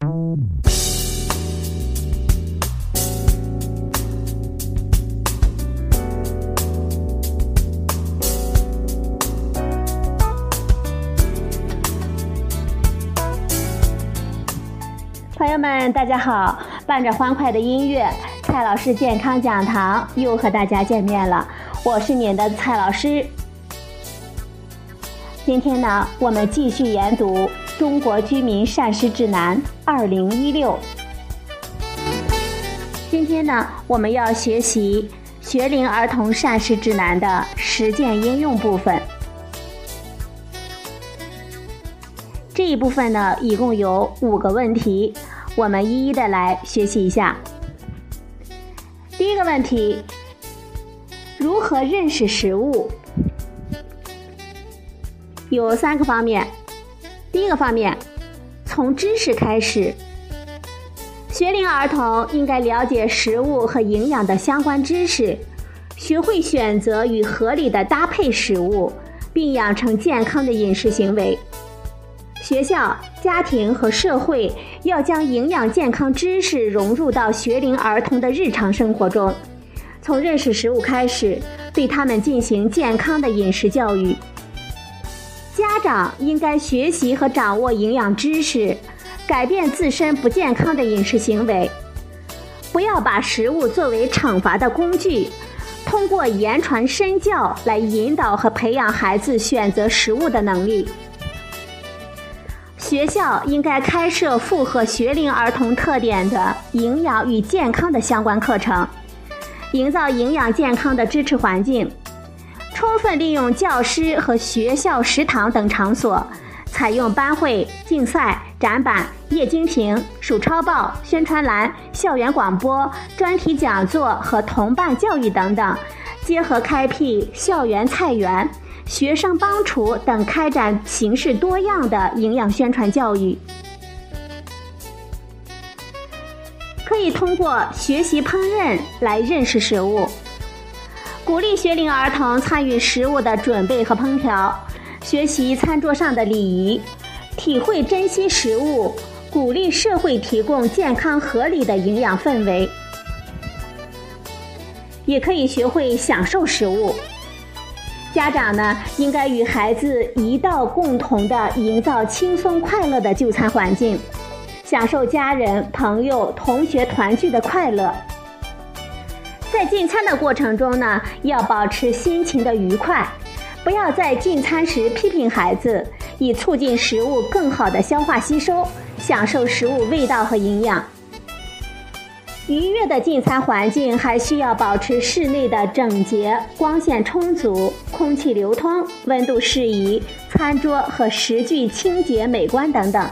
朋友们，大家好！伴着欢快的音乐，蔡老师健康讲堂又和大家见面了。我是您的蔡老师。今天呢，我们继续研读《中国居民膳食指南（二零一六）》。今天呢，我们要学习《学龄儿童膳食指南》的实践应用部分。这一部分呢，一共有五个问题，我们一一的来学习一下。第一个问题：如何认识食物？有三个方面。第一个方面，从知识开始。学龄儿童应该了解食物和营养的相关知识，学会选择与合理的搭配食物，并养成健康的饮食行为。学校、家庭和社会要将营养健康知识融入到学龄儿童的日常生活中，从认识食物开始，对他们进行健康的饮食教育。家长应该学习和掌握营养知识，改变自身不健康的饮食行为，不要把食物作为惩罚的工具，通过言传身教来引导和培养孩子选择食物的能力。学校应该开设符合学龄儿童特点的营养与健康的相关课程，营造营养健康的支持环境，充分利用教师和学校食堂等场所，采用班会、竞赛、展板、液晶屏、数钞报、宣传栏、校园广播、专题讲座和同伴教育等等，结合开辟校园菜园。学生帮厨等开展形式多样的营养宣传教育，可以通过学习烹饪来认识食物，鼓励学龄儿童参与食物的准备和烹调，学习餐桌上的礼仪，体会珍惜食物，鼓励社会提供健康合理的营养氛围，也可以学会享受食物。家长呢，应该与孩子一道共同的营造轻松快乐的就餐环境，享受家人、朋友、同学团聚的快乐。在进餐的过程中呢，要保持心情的愉快，不要在进餐时批评孩子，以促进食物更好的消化吸收，享受食物味道和营养。愉悦的进餐环境还需要保持室内的整洁、光线充足、空气流通、温度适宜、餐桌和食具清洁美观等等。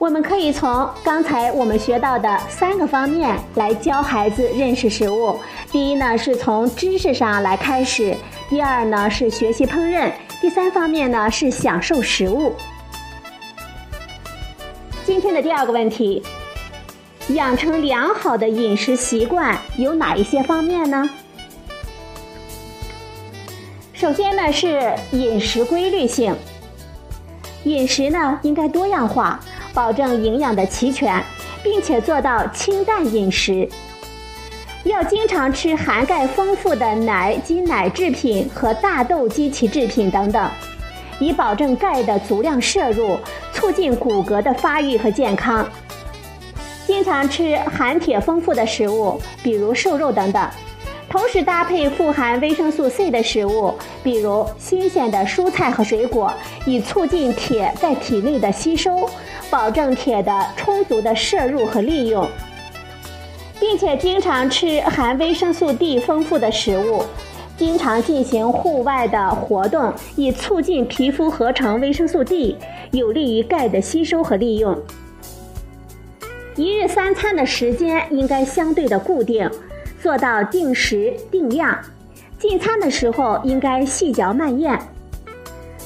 我们可以从刚才我们学到的三个方面来教孩子认识食物。第一呢，是从知识上来开始；第二呢，是学习烹饪；第三方面呢，是享受食物。今天的第二个问题：养成良好的饮食习惯有哪一些方面呢？首先呢是饮食规律性，饮食呢应该多样化，保证营养的齐全，并且做到清淡饮食。要经常吃含钙丰富的奶及奶制品和大豆及其制品等等。以保证钙的足量摄入，促进骨骼的发育和健康。经常吃含铁丰富的食物，比如瘦肉等等，同时搭配富含维生素 C 的食物，比如新鲜的蔬菜和水果，以促进铁在体内的吸收，保证铁的充足的摄入和利用，并且经常吃含维生素 D 丰富的食物。经常进行户外的活动，以促进皮肤合成维生素 D，有利于钙的吸收和利用。一日三餐的时间应该相对的固定，做到定时定量。进餐的时候应该细嚼慢咽。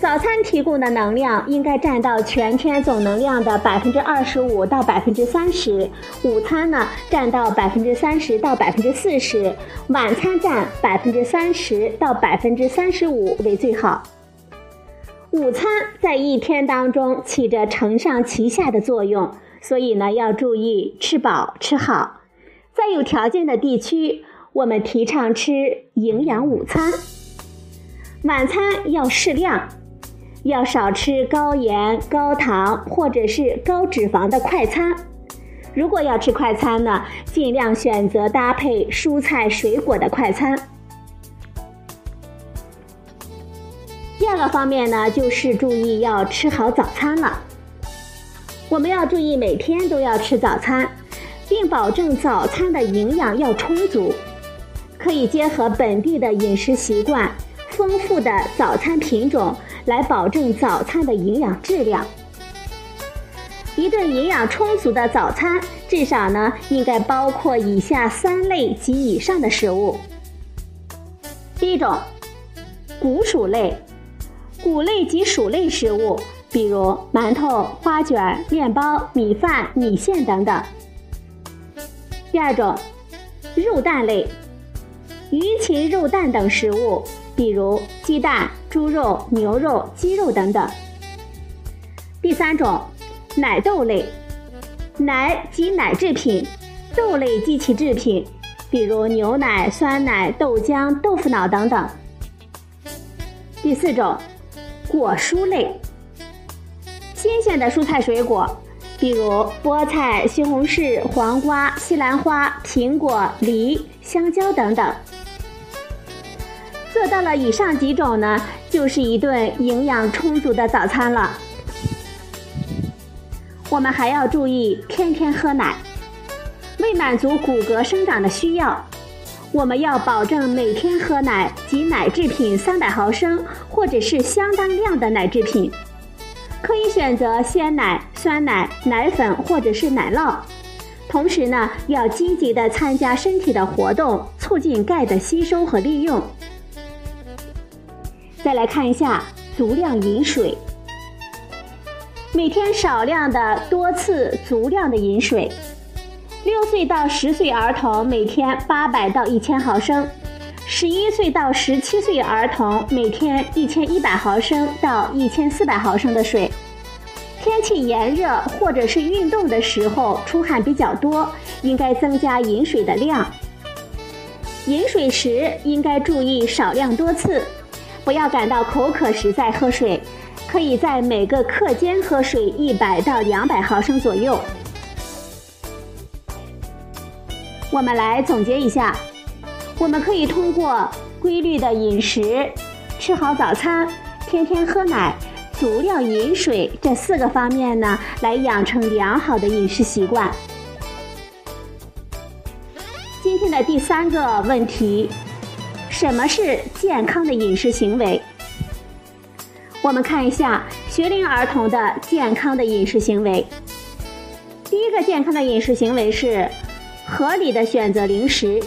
早餐提供的能量应该占到全天总能量的百分之二十五到百分之三十，午餐呢占到百分之三十到百分之四十，晚餐占百分之三十到百分之三十五为最好。午餐在一天当中起着承上启下的作用，所以呢要注意吃饱吃好。在有条件的地区，我们提倡吃营养午餐。晚餐要适量，要少吃高盐、高糖或者是高脂肪的快餐。如果要吃快餐呢，尽量选择搭配蔬菜水果的快餐。第二个方面呢，就是注意要吃好早餐了。我们要注意每天都要吃早餐，并保证早餐的营养要充足。可以结合本地的饮食习惯、丰富的早餐品种来保证早餐的营养质量。一顿营养充足的早餐，至少呢应该包括以下三类及以上的食物。第一种，谷薯类。谷类及薯类食物，比如馒头、花卷、面包、米饭、米线等等。第二种，肉蛋类，鱼禽肉蛋等食物，比如鸡蛋、猪肉、牛肉、鸡肉等等。第三种，奶豆类，奶及奶制品，豆类及其制品，比如牛奶、酸奶、豆浆、豆腐脑等等。第四种。果蔬类，新鲜的蔬菜水果，比如菠菜、西红柿、黄瓜、西兰花、苹果、梨、香蕉等等。做到了以上几种呢，就是一顿营养充足的早餐了。我们还要注意天天喝奶，为满足骨骼生长的需要。我们要保证每天喝奶及奶制品三百毫升，或者是相当量的奶制品，可以选择鲜奶、酸奶、奶粉或者是奶酪。同时呢，要积极的参加身体的活动，促进钙的吸收和利用。再来看一下足量饮水，每天少量的多次足量的饮水。六岁到十岁儿童每天八百到一千毫升，十一岁到十七岁儿童每天一千一百毫升到一千四百毫升的水。天气炎热或者是运动的时候出汗比较多，应该增加饮水的量。饮水时应该注意少量多次，不要感到口渴时再喝水，可以在每个课间喝水一百到两百毫升左右。我们来总结一下，我们可以通过规律的饮食、吃好早餐、天天喝奶、足量饮水这四个方面呢，来养成良好的饮食习惯。今天的第三个问题，什么是健康的饮食行为？我们看一下学龄儿童的健康的饮食行为。第一个健康的饮食行为是。合理的选择零食，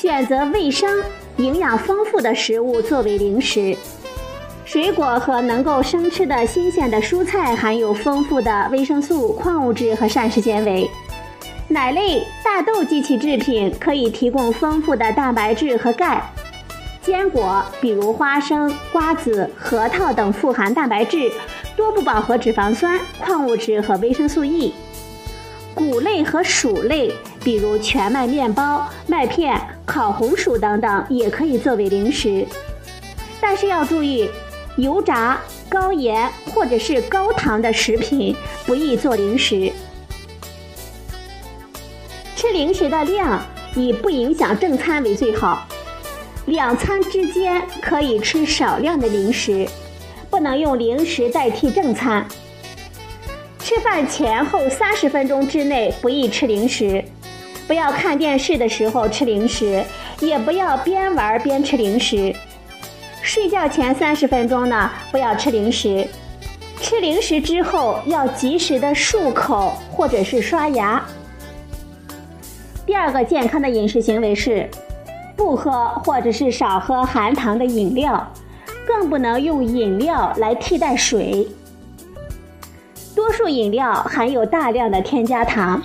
选择卫生、营养丰富的食物作为零食。水果和能够生吃的新鲜的蔬菜含有丰富的维生素、矿物质和膳食纤维。奶类、大豆及其制品可以提供丰富的蛋白质和钙。坚果，比如花生、瓜子、核桃等富含蛋白质、多不饱和脂肪酸、矿物质和维生素 E。谷类和薯类，比如全麦面包、麦片、烤红薯等等，也可以作为零食。但是要注意，油炸、高盐或者是高糖的食品不宜做零食。吃零食的量以不影响正餐为最好，两餐之间可以吃少量的零食，不能用零食代替正餐。吃饭前后三十分钟之内不宜吃零食，不要看电视的时候吃零食，也不要边玩边吃零食。睡觉前三十分钟呢，不要吃零食。吃零食之后要及时的漱口或者是刷牙。第二个健康的饮食行为是，不喝或者是少喝含糖的饮料，更不能用饮料来替代水。多数饮料含有大量的添加糖，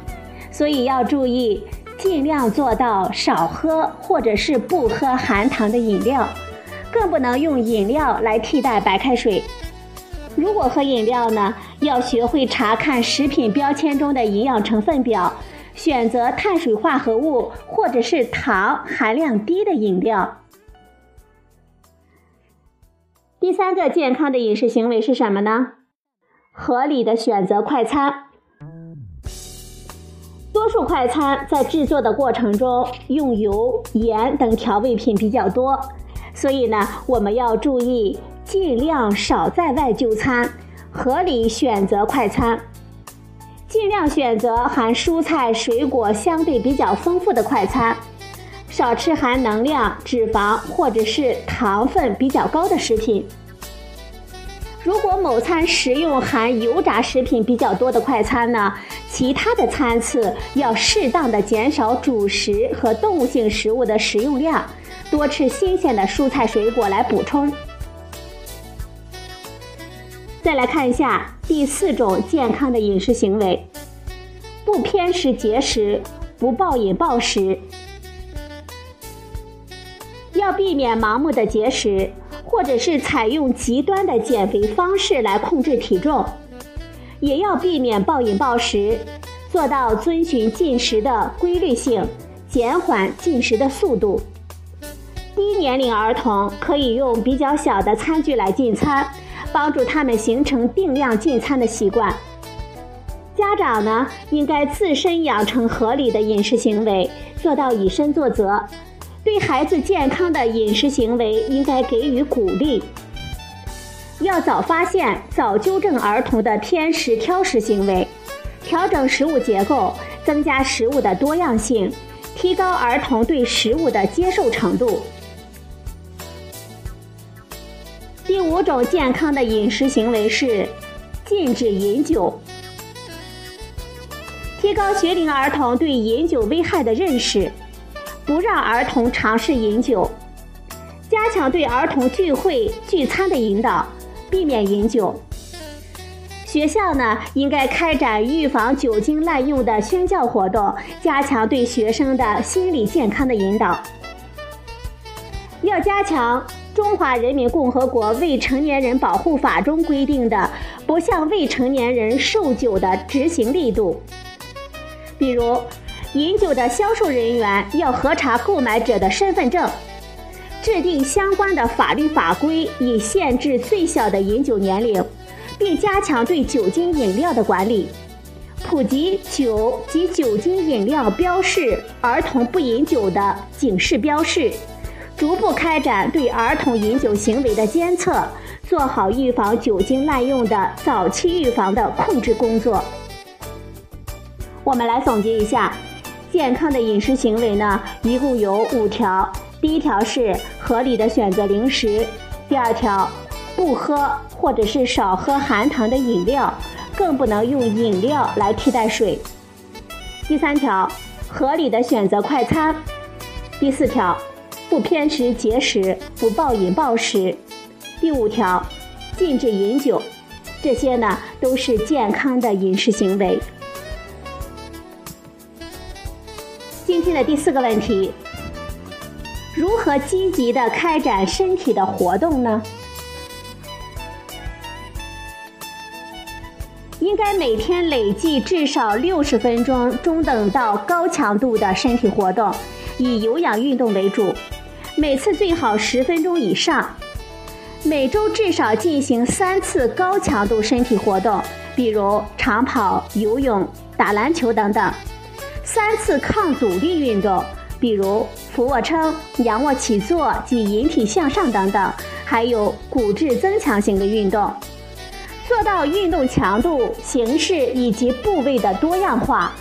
所以要注意，尽量做到少喝或者是不喝含糖的饮料，更不能用饮料来替代白开水。如果喝饮料呢，要学会查看食品标签中的营养成分表，选择碳水化合物或者是糖含量低的饮料。第三个健康的饮食行为是什么呢？合理的选择快餐。数快餐在制作的过程中用油、盐等调味品比较多，所以呢，我们要注意尽量少在外就餐，合理选择快餐，尽量选择含蔬菜、水果相对比较丰富的快餐，少吃含能量、脂肪或者是糖分比较高的食品。如果某餐食用含油炸食品比较多的快餐呢，其他的餐次要适当的减少主食和动物性食物的食用量，多吃新鲜的蔬菜水果来补充。再来看一下第四种健康的饮食行为：不偏食节食，不暴饮暴食，要避免盲目的节食。或者是采用极端的减肥方式来控制体重，也要避免暴饮暴食，做到遵循进食的规律性，减缓进食的速度。低年龄儿童可以用比较小的餐具来进餐，帮助他们形成定量进餐的习惯。家长呢，应该自身养成合理的饮食行为，做到以身作则。对孩子健康的饮食行为应该给予鼓励，要早发现、早纠正儿童的偏食挑食行为，调整食物结构，增加食物的多样性，提高儿童对食物的接受程度。第五种健康的饮食行为是禁止饮酒，提高学龄儿童对饮酒危害的认识。不让儿童尝试饮酒，加强对儿童聚会聚餐的引导，避免饮酒。学校呢，应该开展预防酒精滥用的宣教活动，加强对学生的心理健康的引导。要加强《中华人民共和国未成年人保护法》中规定的不向未成年人售酒的执行力度，比如。饮酒的销售人员要核查购买者的身份证，制定相关的法律法规，以限制最小的饮酒年龄，并加强对酒精饮料的管理，普及酒及酒精饮料标示儿童不饮酒的警示标示，逐步开展对儿童饮酒行为的监测，做好预防酒精滥用的早期预防的控制工作。我们来总结一下。健康的饮食行为呢，一共有五条。第一条是合理的选择零食，第二条，不喝或者是少喝含糖的饮料，更不能用饮料来替代水。第三条，合理的选择快餐。第四条，不偏食节食，不暴饮暴食。第五条，禁止饮酒。这些呢，都是健康的饮食行为。的第四个问题：如何积极的开展身体的活动呢？应该每天累计至少六十分钟中等到高强度的身体活动，以有氧运动为主，每次最好十分钟以上。每周至少进行三次高强度身体活动，比如长跑、游泳、打篮球等等。三次抗阻力运动，比如俯卧撑、仰卧起坐及引体向上等等，还有骨质增强型的运动，做到运动强度、形式以及部位的多样化，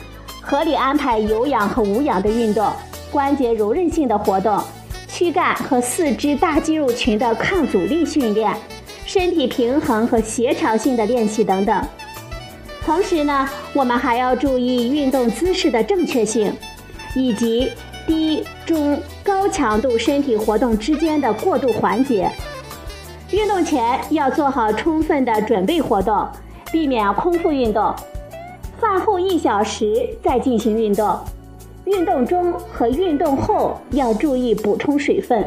合理安排有氧和无氧的运动，关节柔韧性的活动，躯干和四肢大肌肉群的抗阻力训练，身体平衡和协调性的练习等等。同时呢，我们还要注意运动姿势的正确性，以及低、中、高强度身体活动之间的过渡环节。运动前要做好充分的准备活动，避免空腹运动。饭后一小时再进行运动。运动中和运动后要注意补充水分。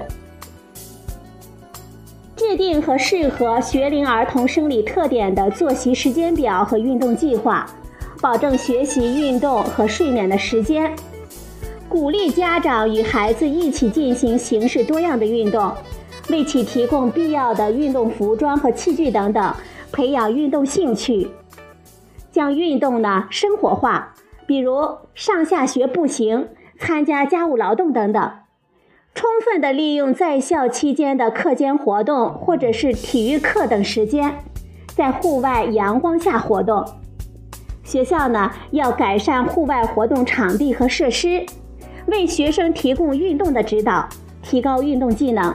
制定和适合学龄儿童生理特点的作息时间表和运动计划，保证学习、运动和睡眠的时间。鼓励家长与孩子一起进行形式多样的运动，为其提供必要的运动服装和器具等等，培养运动兴趣。将运动呢生活化，比如上下学步行、参加家务劳动等等。充分的利用在校期间的课间活动或者是体育课等时间，在户外阳光下活动。学校呢要改善户外活动场地和设施。为学生提供运动的指导，提高运动技能。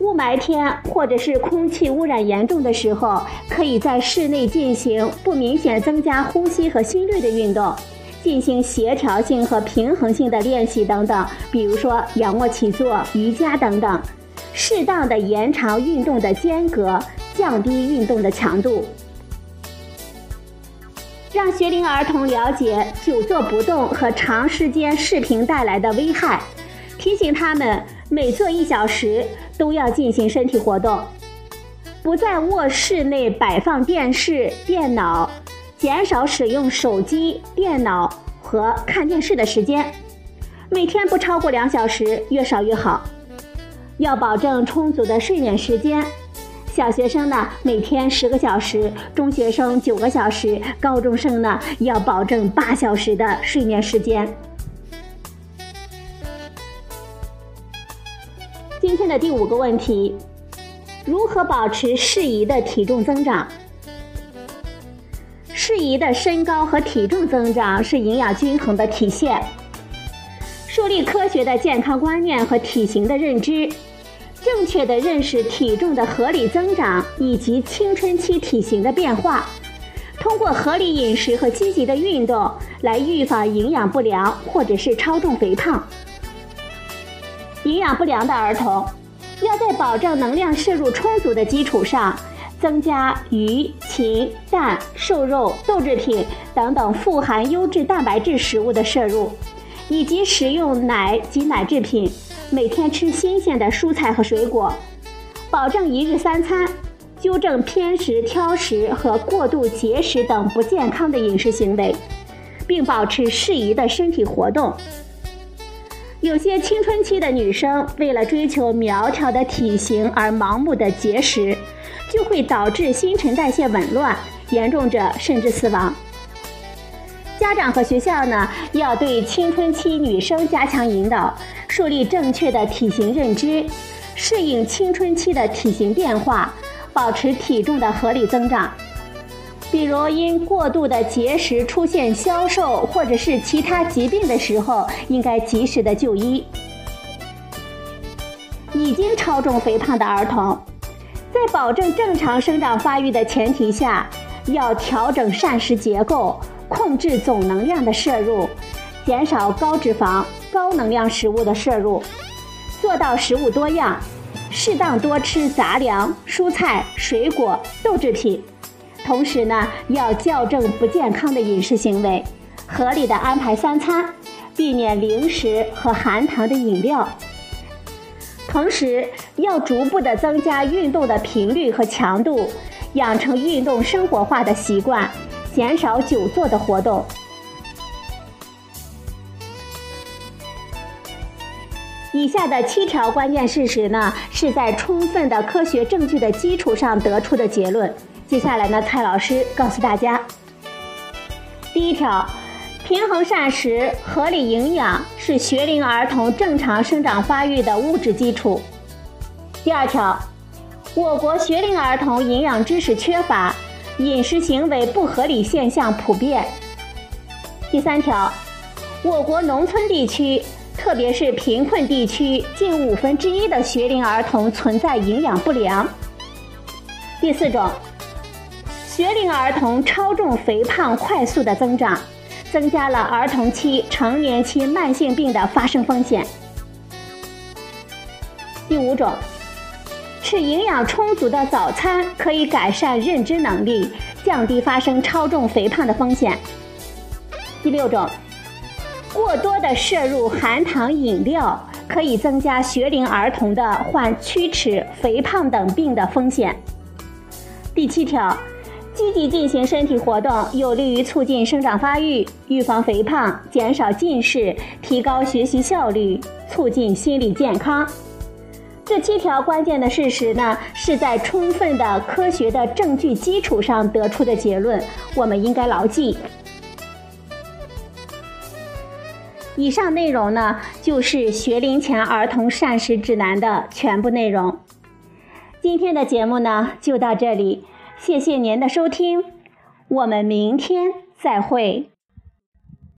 雾霾天或者是空气污染严重的时候，可以在室内进行不明显增加呼吸和心率的运动，进行协调性和平衡性的练习等等，比如说仰卧起坐、瑜伽等等，适当的延长运动的间隔，降低运动的强度。让学龄儿童了解久坐不动和长时间视频带来的危害，提醒他们每坐一小时都要进行身体活动，不在卧室内摆放电视、电脑，减少使用手机、电脑和看电视的时间，每天不超过两小时，越少越好。要保证充足的睡眠时间。小学生呢，每天十个小时；中学生九个小时；高中生呢，要保证八小时的睡眠时间。今天的第五个问题：如何保持适宜的体重增长？适宜的身高和体重增长是营养均衡的体现。树立科学的健康观念和体型的认知。正确的认识体重的合理增长以及青春期体型的变化，通过合理饮食和积极的运动来预防营养不良或者是超重肥胖。营养不良的儿童，要在保证能量摄入充足的基础上，增加鱼、禽、蛋、瘦肉、豆制品等等富含优质蛋白质食物的摄入，以及食用奶及奶制品。每天吃新鲜的蔬菜和水果，保证一日三餐，纠正偏食、挑食和过度节食等不健康的饮食行为，并保持适宜的身体活动。有些青春期的女生为了追求苗条的体型而盲目的节食，就会导致新陈代谢紊乱，严重者甚至死亡。家长和学校呢，要对青春期女生加强引导。树立正确的体型认知，适应青春期的体型变化，保持体重的合理增长。比如因过度的节食出现消瘦或者是其他疾病的时候，应该及时的就医。已经超重肥胖的儿童，在保证正常生长发育的前提下，要调整膳食结构，控制总能量的摄入，减少高脂肪。高能量食物的摄入，做到食物多样，适当多吃杂粮、蔬菜、水果、豆制品。同时呢，要校正不健康的饮食行为，合理的安排三餐，避免零食和含糖的饮料。同时，要逐步的增加运动的频率和强度，养成运动生活化的习惯，减少久坐的活动。以下的七条关键事实呢，是在充分的科学证据的基础上得出的结论。接下来呢，蔡老师告诉大家：第一条，平衡膳食、合理营养是学龄儿童正常生长发育的物质基础；第二条，我国学龄儿童营养知识缺乏，饮食行为不合理现象普遍；第三条，我国农村地区。特别是贫困地区，近五分之一的学龄儿童存在营养不良。第四种，学龄儿童超重肥胖快速的增长，增加了儿童期、成年期慢性病的发生风险。第五种，吃营养充足的早餐可以改善认知能力，降低发生超重肥胖的风险。第六种。过多的摄入含糖饮料，可以增加学龄儿童的患龋齿、肥胖等病的风险。第七条，积极进行身体活动，有利于促进生长发育，预防肥胖，减少近视，提高学习效率，促进心理健康。这七条关键的事实呢，是在充分的科学的证据基础上得出的结论，我们应该牢记。以上内容呢，就是学龄前儿童膳食指南的全部内容。今天的节目呢，就到这里，谢谢您的收听，我们明天再会。